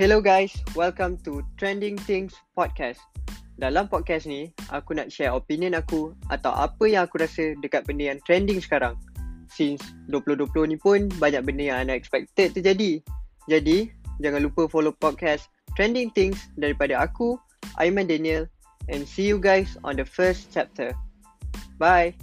Hello guys, welcome to Trending Things Podcast. Dalam podcast ni, aku nak share opinion aku atau apa yang aku rasa dekat benda yang trending sekarang. Since 2020 ni pun banyak benda yang unexpected terjadi. Jadi, jangan lupa follow podcast Trending Things daripada aku, Aiman Daniel and see you guys on the first chapter. Bye.